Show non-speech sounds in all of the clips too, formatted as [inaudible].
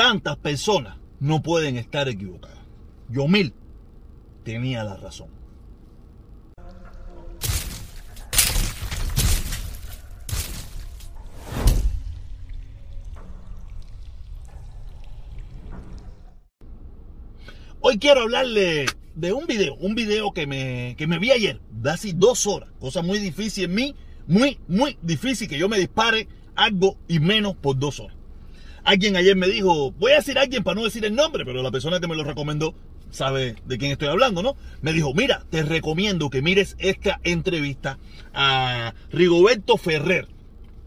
tantas personas no pueden estar equivocadas. Yomil tenía la razón. Hoy quiero hablarle de un video, un video que me, que me vi ayer, de hace dos horas, cosa muy difícil en mí, muy, muy difícil que yo me dispare algo y menos por dos horas. Alguien ayer me dijo, voy a decir a alguien para no decir el nombre, pero la persona que me lo recomendó sabe de quién estoy hablando, ¿no? Me dijo, mira, te recomiendo que mires esta entrevista a Rigoberto Ferrer.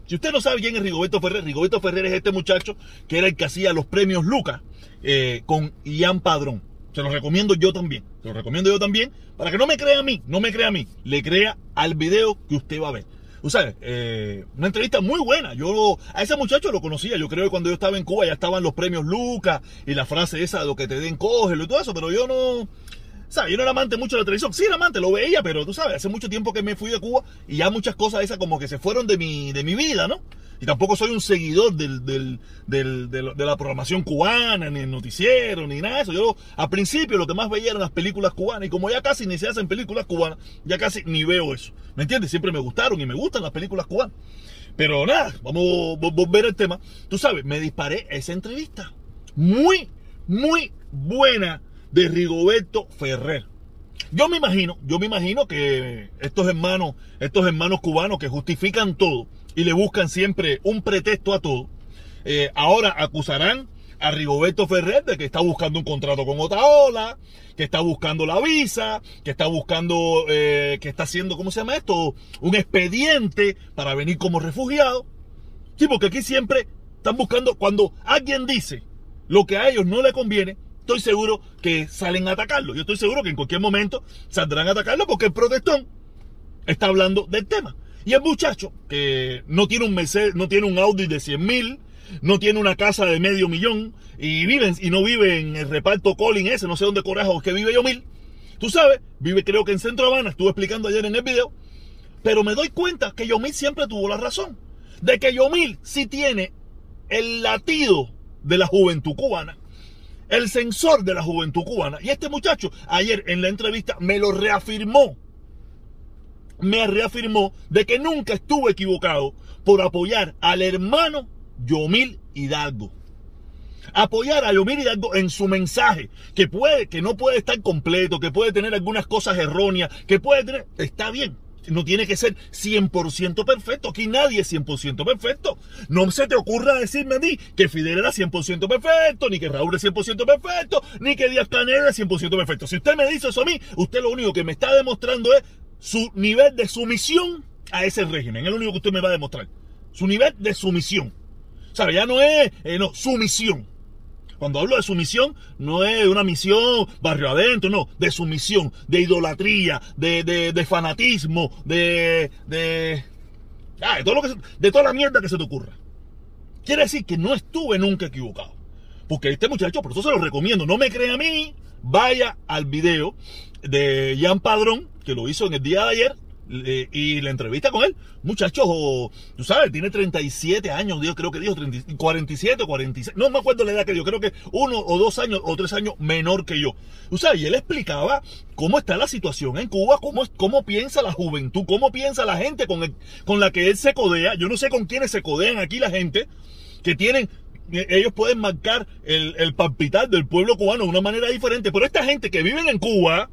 Si usted no sabe quién es Rigoberto Ferrer, Rigoberto Ferrer es este muchacho que era el que hacía los premios Lucas eh, con Ian Padrón. Se lo recomiendo yo también. Se lo recomiendo yo también. Para que no me crea a mí, no me crea a mí. Le crea al video que usted va a ver. O sea, eh, una entrevista muy buena. Yo a ese muchacho lo conocía. Yo creo que cuando yo estaba en Cuba ya estaban los premios Lucas y la frase esa de lo que te den, cógelo y todo eso. Pero yo no. ¿Sabes? Yo no era amante mucho de la televisión. Sí, era amante, lo veía, pero tú sabes, hace mucho tiempo que me fui de Cuba y ya muchas cosas esas como que se fueron de mi, de mi vida, ¿no? Y tampoco soy un seguidor del, del, del, de la programación cubana, ni el noticiero, ni nada de eso. Yo al principio lo que más veía eran las películas cubanas. Y como ya casi ni se hacen películas cubanas, ya casi ni veo eso. ¿Me entiendes? Siempre me gustaron y me gustan las películas cubanas. Pero nada, vamos a volver al tema. Tú sabes, me disparé esa entrevista. Muy, muy buena de Rigoberto Ferrer. Yo me imagino, yo me imagino que estos hermanos, estos hermanos cubanos que justifican todo y le buscan siempre un pretexto a todo, eh, ahora acusarán a Rigoberto Ferrer de que está buscando un contrato con Otaola, que está buscando la visa, que está buscando, eh, que está haciendo, ¿cómo se llama esto? Un expediente para venir como refugiado. Sí, porque aquí siempre están buscando, cuando alguien dice lo que a ellos no le conviene, estoy seguro que salen a atacarlo. Yo estoy seguro que en cualquier momento saldrán a atacarlo porque el protestón está hablando del tema. Y el muchacho, que no tiene un Mercedes, no tiene un Audi de 100 mil, no tiene una casa de medio millón, y vive, y no vive en el reparto Colin ese, no sé dónde corajo que vive yo mil. Tú sabes, vive creo que en Centro Habana, estuve explicando ayer en el video. Pero me doy cuenta que Yomil siempre tuvo la razón. De que Yomil sí tiene el latido de la juventud cubana. El sensor de la juventud cubana. Y este muchacho ayer en la entrevista me lo reafirmó me reafirmó de que nunca estuvo equivocado por apoyar al hermano Yomil Hidalgo. Apoyar a Yomil Hidalgo en su mensaje, que puede, que no puede estar completo, que puede tener algunas cosas erróneas, que puede tener, está bien, no tiene que ser 100% perfecto. Aquí nadie es 100% perfecto. No se te ocurra decirme a mí que Fidel era 100% perfecto, ni que Raúl es 100% perfecto, ni que Díaz Canel era 100% perfecto. Si usted me dice eso a mí, usted lo único que me está demostrando es su nivel de sumisión a ese régimen. Es lo único que usted me va a demostrar. Su nivel de sumisión. ¿Sabe? Ya no es, eh, no, sumisión. Cuando hablo de sumisión, no es una misión barrio adentro, no, de sumisión, de idolatría, de, de, fanatismo, de, de, de, todo lo que de toda la mierda que se te ocurra. Quiere decir que no estuve nunca equivocado. Porque este muchacho, por eso se lo recomiendo, no me cree a mí, vaya al video de Jan Padrón, que lo hizo en el día de ayer, y la entrevista con él, muchacho, tú sabes, tiene 37 años, yo creo que dijo 47 o 46, no me acuerdo la edad que yo creo que uno o dos años o tres años menor que yo. Tú sabes, y él explicaba cómo está la situación en Cuba, cómo, cómo piensa la juventud, cómo piensa la gente con, con la que él se codea. Yo no sé con quiénes se codean aquí la gente que tienen ellos pueden marcar el, el palpitar del pueblo cubano de una manera diferente, pero esta gente que vive en Cuba,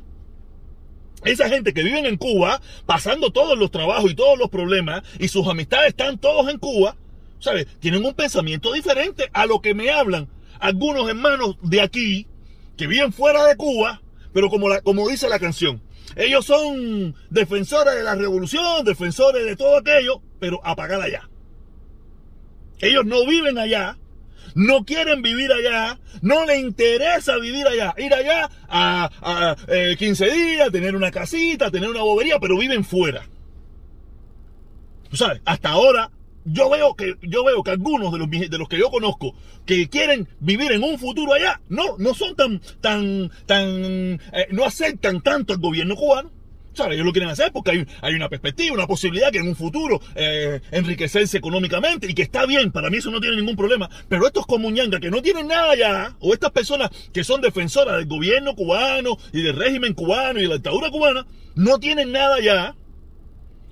esa gente que vive en Cuba, pasando todos los trabajos y todos los problemas, y sus amistades están todos en Cuba, ¿sabes? Tienen un pensamiento diferente a lo que me hablan algunos hermanos de aquí, que viven fuera de Cuba, pero como, la, como dice la canción, ellos son defensores de la revolución, defensores de todo aquello, pero apagar allá. Ellos no viven allá, no quieren vivir allá, no le interesa vivir allá, ir allá a, 15 eh, días, tener una casita, tener una bobería, pero viven fuera. Tú sabes, hasta ahora yo veo que yo veo que algunos de los, de los que yo conozco que quieren vivir en un futuro allá, no, no son tan tan tan eh, no aceptan tanto al gobierno cubano ¿Sabes? Ellos lo quieren hacer porque hay, hay, una perspectiva, una posibilidad que en un futuro eh, enriquecerse económicamente y que está bien, para mí eso no tiene ningún problema. Pero estos comuñangas que no tienen nada ya, o estas personas que son defensoras del gobierno cubano y del régimen cubano y de la dictadura cubana, no tienen nada ya,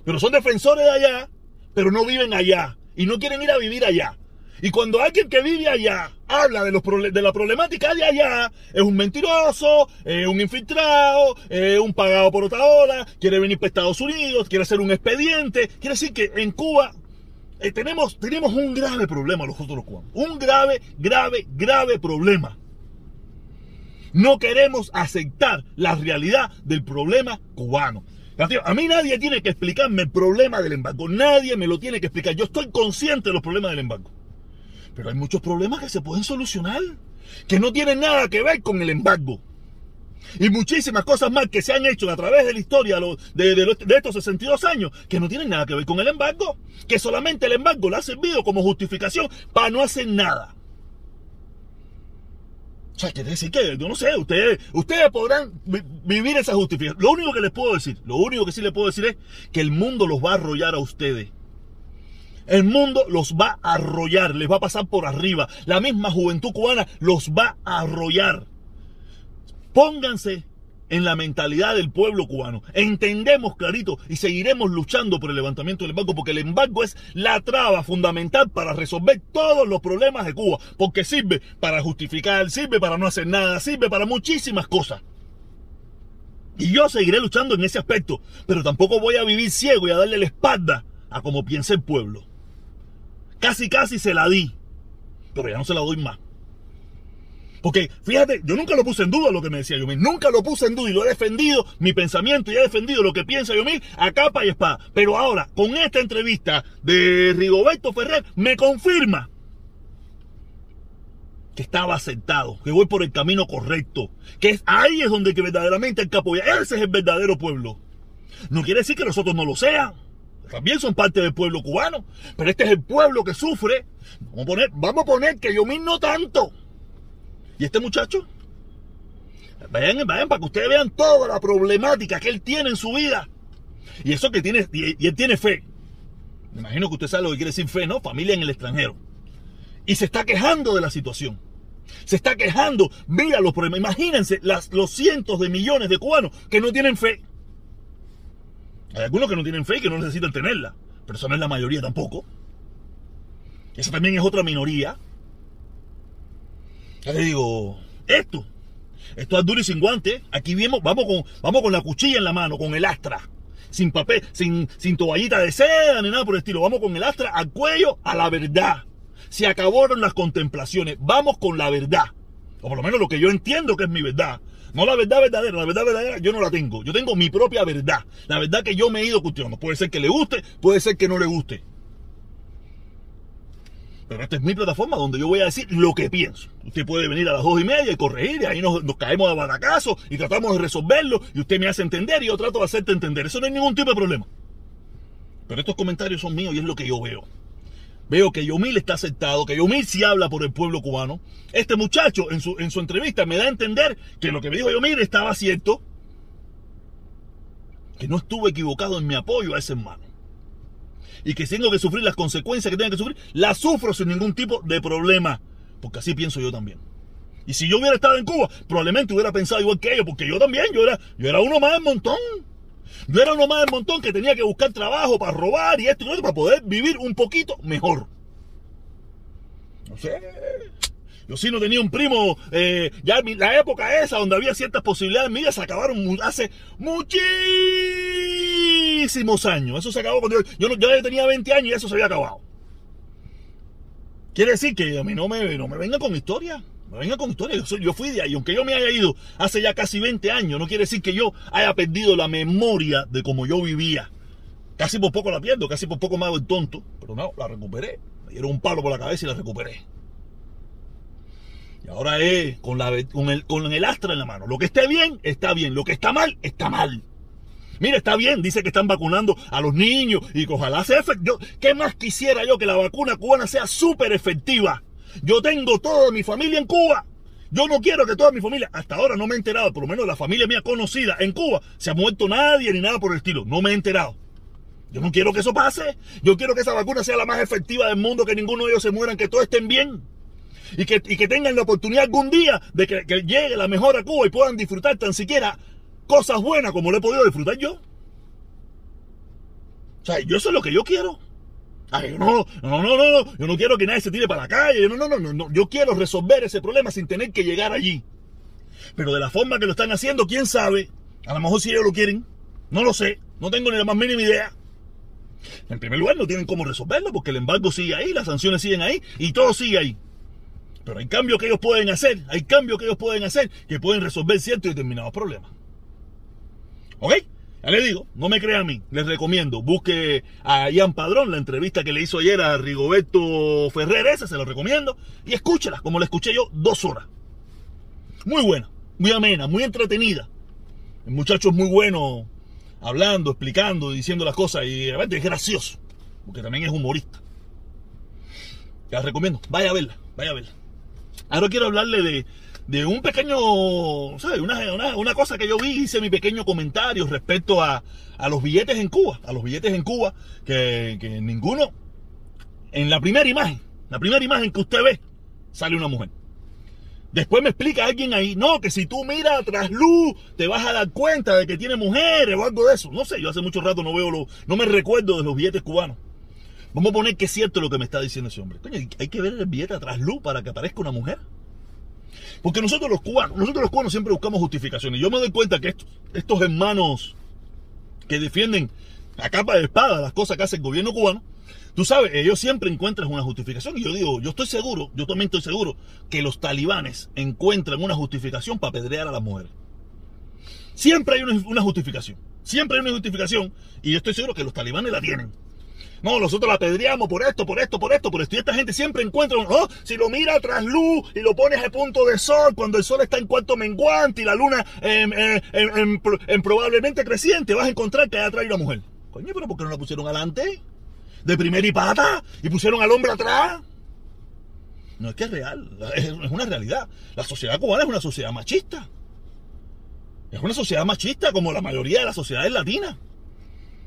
pero son defensores de allá, pero no viven allá y no quieren ir a vivir allá. Y cuando alguien que vive allá habla de, los de la problemática de allá, es un mentiroso, es un infiltrado, es un pagado por otra ola, quiere venir para Estados Unidos, quiere hacer un expediente. Quiere decir que en Cuba eh, tenemos, tenemos un grave problema nosotros los cubanos. Un grave, grave, grave problema. No queremos aceptar la realidad del problema cubano. A mí nadie tiene que explicarme el problema del embargo. Nadie me lo tiene que explicar. Yo estoy consciente de los problemas del embargo. Pero hay muchos problemas que se pueden solucionar, que no tienen nada que ver con el embargo. Y muchísimas cosas más que se han hecho a través de la historia de, estos 62 años que no tienen nada que ver con el embargo. Que solamente el embargo le ha servido como justificación para no hacer nada. O sea, quiere decir que, yo no sé, ustedes, ustedes podrán vivir esa justificación. Lo único que les puedo decir, lo único que sí les puedo decir es que el mundo los va a arrollar a ustedes. El mundo los va a arrollar, les va a pasar por arriba. La misma juventud cubana los va a arrollar. Pónganse en la mentalidad del pueblo cubano. Entendemos clarito y seguiremos luchando por el levantamiento del embargo porque el embargo es la traba fundamental para resolver todos los problemas de Cuba. Porque sirve para justificar, sirve para no hacer nada, sirve para muchísimas cosas. Y yo seguiré luchando en ese aspecto, pero tampoco voy a vivir ciego y a darle la espalda a como piensa el pueblo. Casi, casi se la di. Pero ya no se la doy más. Porque, fíjate, yo nunca lo puse en duda lo que me decía Yomil. Nunca lo puse en duda y lo he defendido, mi pensamiento, y he defendido lo que piensa Yomil a capa y espada. Pero ahora, con esta entrevista de Rigoberto Ferrer, me confirma que estaba aceptado, que voy por el camino correcto, que ahí es donde que verdaderamente el capo, ese es el verdadero pueblo. No quiere decir que nosotros no lo sean también son parte del pueblo cubano. Pero este es el pueblo que sufre. Vamos a poner, vamos a poner que yo mismo tanto. ¿Y este muchacho? Vayan, vayan para que ustedes vean toda la problemática que él tiene en su vida. Y eso que tiene, y, él tiene fe. Me imagino que usted sabe lo que quiere decir fe, ¿no? Familia en el extranjero. Y se está quejando de la situación. Se está quejando. Mira los problemas. Imagínense las, los cientos de millones de cubanos que no tienen fe. Hay algunos que no tienen fe y que no necesitan tenerla, pero eso no es la mayoría tampoco. Esa también es otra minoría. Ya le digo, esto, esto es duro y sin guante. Aquí vemos, vamos con, vamos con la cuchilla en la mano, con el astra. Sin papel, sin, sin toallita de seda ni nada por el estilo. Vamos con el astra al cuello a la verdad. Se acabaron las contemplaciones. Vamos con la verdad. O por lo menos lo que yo entiendo que es mi verdad. No la verdad verdadera, la verdad verdadera yo no la tengo. Yo tengo mi propia verdad. La verdad que yo me he ido cuestionando. Puede ser que le guste, puede ser que no le guste. Pero esta es mi plataforma donde yo voy a decir lo que pienso. Usted puede venir a las dos y media y corregir, y ahí nos, caemos a batacazo y tratamos de resolverlo, y usted me hace entender y yo trato de hacerte entender. Eso no es ningún tipo de problema. Pero estos comentarios son míos y es lo que yo veo. Veo que Yomil está aceptado, que Yomil sí habla por el pueblo cubano. Este muchacho en su, en su entrevista me da a entender que lo que me dijo Yomil estaba cierto. Que no estuve equivocado en mi apoyo a ese hermano. Y que tengo que sufrir las consecuencias que tenga que sufrir, las sufro sin ningún tipo de problema. Porque así pienso yo también. Y si yo hubiera estado en Cuba, probablemente hubiera pensado igual que ellos, porque yo también, yo era, yo era uno más del montón. Yo era uno más del montón que tenía que buscar trabajo para robar y esto y lo otro para poder vivir un poquito mejor. No sé. Yo sí no tenía un primo, eh, ya la época esa donde había ciertas posibilidades vida se acabaron hace muchísimos años. Eso se acabó cuando yo, yo, yo tenía 20 años y eso se había acabado. Quiere decir que a mí no me, no me venga con historia. No venga con historia, yo, fui de ahí, aunque yo me haya ido hace ya casi 20 años, no quiere decir que yo haya perdido la memoria de cómo yo vivía. Casi por poco la pierdo, casi por poco me hago el tonto, pero no, la recuperé. Me dieron un palo por la cabeza y la recuperé. Y ahora es con, la, con, el, con el astra en la mano. Lo que esté bien, está bien. Lo que está mal, está mal. Mira, está bien, dice que están vacunando a los niños y que ojalá sea efectivo. ¿Qué más quisiera yo que la vacuna cubana sea súper efectiva? Yo tengo toda mi familia en Cuba Yo no quiero que toda mi familia, hasta ahora no me he enterado, por lo menos la familia mía conocida en Cuba, se ha muerto nadie ni nada por el estilo. No me he enterado. Yo no quiero que eso pase. Yo quiero que esa vacuna sea la más efectiva del mundo, que ninguno de ellos se mueran, que todos estén bien. Y que, que tengan la oportunidad algún día de que, que llegue la mejor a Cuba y puedan disfrutar tan siquiera cosas buenas como lo he podido disfrutar yo. O sea, yo eso es lo que yo quiero. Ay, no, no, no, no, yo no quiero que nadie se tire para la calle. No, no, no, no, no. Yo quiero resolver ese problema sin tener que llegar allí. Pero de la forma que lo están haciendo, quién sabe. A lo mejor si ellos lo quieren. No lo sé. No tengo ni la más mínima idea. En primer lugar, no tienen cómo resolverlo porque el embargo sigue ahí, las sanciones siguen ahí y todo sigue ahí. Pero hay cambios que ellos pueden hacer, hay cambios que ellos pueden hacer que pueden resolver ciertos y determinados problemas. ¿Ok? Ya les digo, no me crean a mí, les recomiendo, busque a Ian Padrón, la entrevista que le hizo ayer a Rigoberto Ferrer, esa se lo recomiendo, y escúchela, como la escuché yo, dos horas. Muy buena, muy amena, muy entretenida. El muchacho es muy bueno hablando, explicando, diciendo las cosas, y de repente es gracioso, porque también es humorista. Ya recomiendo, vaya a verla, vaya a verla. Ahora quiero hablarle de, de un pequeño, ¿sabes? Una, una, cosa que yo vi, hice mi pequeño comentario respecto a, a los billetes en Cuba, a los billetes en Cuba, que, que, ninguno, en la primera imagen, la primera imagen que usted ve, sale una mujer. Después me explica alguien ahí, no, que si tú miras tras luz, te vas a dar cuenta de que tiene mujeres o algo de eso. No sé, yo hace mucho rato no veo, lo, no me recuerdo de los billetes cubanos. Vamos a poner que es cierto lo que me está diciendo ese hombre. Coño, hay que ver el billete tras luz para que aparezca una mujer. Porque nosotros los cubanos, nosotros los cubanos siempre buscamos justificaciones. Yo me doy cuenta que estos, hermanos que defienden a capa de espada las cosas que hace el gobierno cubano, tú sabes, ellos siempre encuentran una justificación. Y yo digo, yo estoy seguro, yo también estoy seguro, que los talibanes encuentran una justificación para apedrear a las mujeres. Siempre hay una, una justificación. Siempre hay una justificación. Y yo estoy seguro que los talibanes la tienen. No, nosotros la pedríamos por esto, por esto, por esto, por esto. Y esta gente siempre encuentra, oh, si lo mira tras luz y lo pones a punto de sol, cuando el sol está en cuarto menguante y la luna en, probablemente creciente, vas a encontrar que hay atrás una mujer. Coño, pero ¿por qué no la pusieron adelante? De primera y pata y pusieron al hombre atrás. No es que es real, es una realidad. La sociedad cubana es una sociedad machista. Es una sociedad machista como la mayoría de las sociedades latinas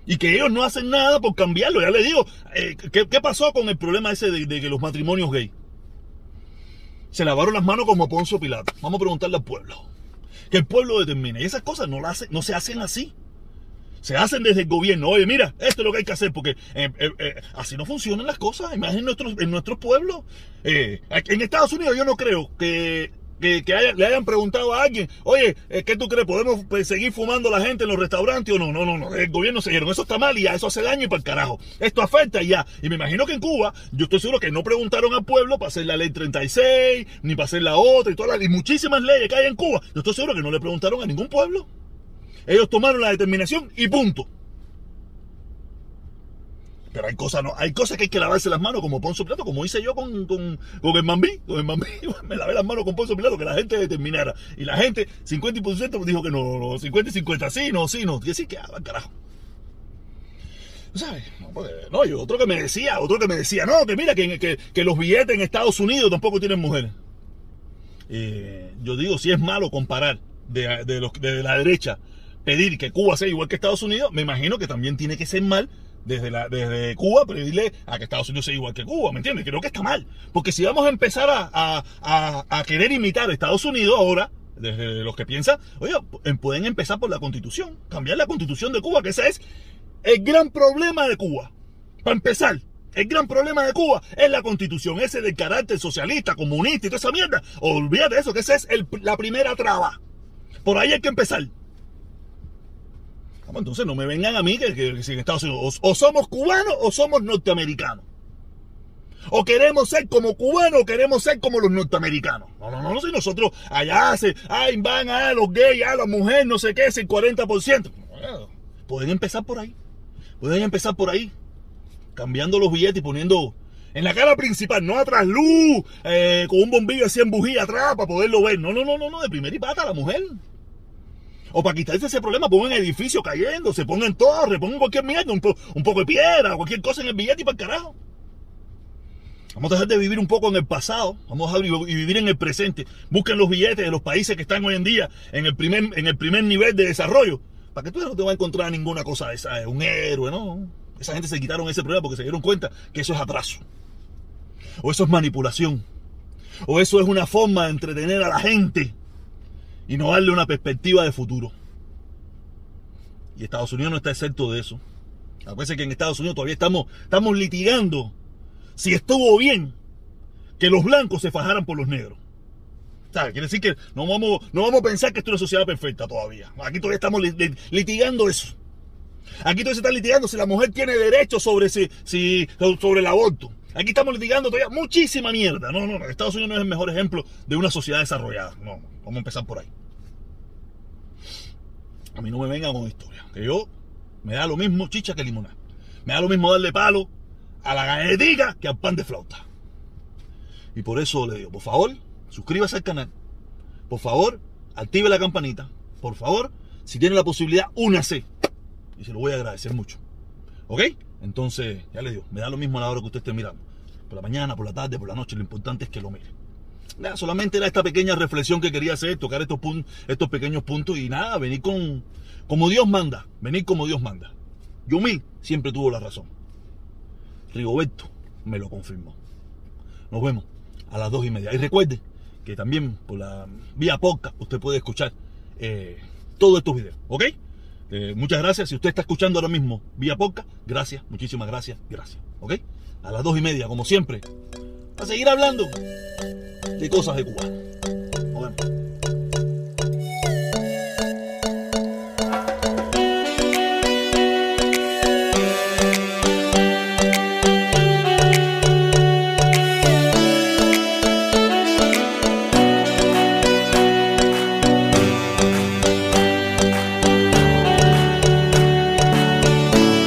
y que ellos no hacen nada por cambiarlo. Ya le digo, eh, ¿qué, pasó con el problema ese de, que los matrimonios gay? Se lavaron las manos como Poncio Pilato. Vamos a preguntarle al pueblo. Que el pueblo determine. Y esas cosas no, las no se hacen así. Se hacen desde el gobierno. Oye, mira, esto es lo que hay que hacer porque eh, eh, así no funcionan las cosas. Imagínense en nuestros, en nuestros pueblos. en Estados Unidos yo no creo que que, le hayan preguntado a alguien, oye, eh, ¿qué tú crees? ¿Podemos pues, seguir fumando la gente en los restaurantes o no? No, no, no. El gobierno se dieron. Eso está mal y ya, eso hace daño y para el carajo. Esto afecta y ya. Y me imagino que en Cuba, yo estoy seguro que no preguntaron al pueblo para hacer la ley 36, ni para hacer la otra y todas las, y muchísimas leyes que hay en Cuba. Yo estoy seguro que no le preguntaron a ningún pueblo. Ellos tomaron la determinación y punto. Pero hay cosas, no, hay cosas que hay que lavarse las manos como Ponzo Pilato, como hice yo con, con, con el Mambí. Con el Mambí [laughs] me lavé las manos con Ponzo Pilato, que la gente determinara. Y la gente, 50% dijo que no, no 50 y 50, sí, no, sí, no. Y así que, ah, carajo. ¿Sabes? No, pues, no, y otro que me decía, otro que me decía, no, que mira, que, que, que los billetes en Estados Unidos tampoco tienen mujeres. Eh, yo digo, si es malo comparar de, de, los, de la derecha, pedir que Cuba sea igual que Estados Unidos, me imagino que también tiene que ser mal desde, la, desde Cuba pedirle a que Estados Unidos sea igual que Cuba, ¿me entiendes? Creo que está mal. Porque si vamos a empezar a, a, querer imitar a Estados Unidos ahora, desde los que piensan, oye, pueden empezar por la constitución, cambiar la constitución de Cuba, que ese es el gran problema de Cuba. Para empezar, el gran problema de Cuba es la constitución, ese del carácter socialista, comunista y toda esa mierda. Olvídate de eso, que esa es la primera traba. Por ahí hay que empezar entonces no me vengan a mí que, que, si en Estados Unidos o, somos cubanos o somos norteamericanos. O queremos ser como cubanos o queremos ser como los norteamericanos. No, no, no, no, si nosotros allá se, ay, van a los gays, a las mujeres, no sé qué, es el 40%. pueden empezar por ahí. Pueden empezar por ahí. Cambiando los billetes y poniendo en la cara principal, no atrás luz, eh, con un bombillo así en bujía atrás para poderlo ver. No, no, no, no, no, de primera y pata la mujer. O para quitarse ese problema, pongan edificios cayendo, se pongan torres, pongan cualquier mierda, un, poco de piedra, cualquier cosa en el billete y para el carajo. Vamos a dejar de vivir un poco en el pasado, vamos a dejar de vivir en el presente. Busquen los billetes de los países que están hoy en día en el primer, en el primer nivel de desarrollo. Para que tú no te vas a encontrar ninguna cosa de esa, un héroe, ¿no? Esa gente se quitaron ese problema porque se dieron cuenta que eso es atraso. O eso es manipulación. O eso es una forma de entretener a la gente y no darle una perspectiva de futuro. Y Estados Unidos no está excepto de eso. Acuérdense que en Estados Unidos todavía estamos, estamos litigando si estuvo bien que los blancos se fajaran por los negros. Quiere decir que no vamos, no vamos a pensar que esto es una sociedad perfecta todavía. Aquí todavía estamos litigando eso. Aquí todavía se está litigando si la mujer tiene derecho sobre, si, si, sobre el aborto. Aquí estamos litigando todavía muchísima mierda. No, no, Estados Unidos no es el mejor ejemplo de una sociedad desarrollada. No, vamos a empezar por ahí. A mí no me vengan con historia. Que yo me da lo mismo chicha que limonada. Me da lo mismo darle palo a la galletita que al pan de flauta. Y por eso le digo, por favor, suscríbase al canal. Por favor, active la campanita. Por favor, si tiene la posibilidad, únase. Y se lo voy a agradecer mucho. ¿Ok? Entonces, ya le digo, me da lo mismo a la hora que usted esté mirando. Por la mañana, por la tarde, por la noche, lo importante es que lo mire. Nada, solamente era esta pequeña reflexión que quería hacer, tocar estos, estos pequeños puntos y nada, venir con, como Dios manda, venir como Dios manda. Yumil siempre tuvo la razón. Rigoberto me lo confirmó. Nos vemos a las dos y media. Y recuerde que también por la vía podcast usted puede escuchar eh, todos estos videos, ¿ok? Eh, muchas gracias. Si usted está escuchando ahora mismo vía podcast, gracias, muchísimas gracias, gracias, ¿ok? A las dos y media, como siempre, a seguir hablando de cosas de Cuba.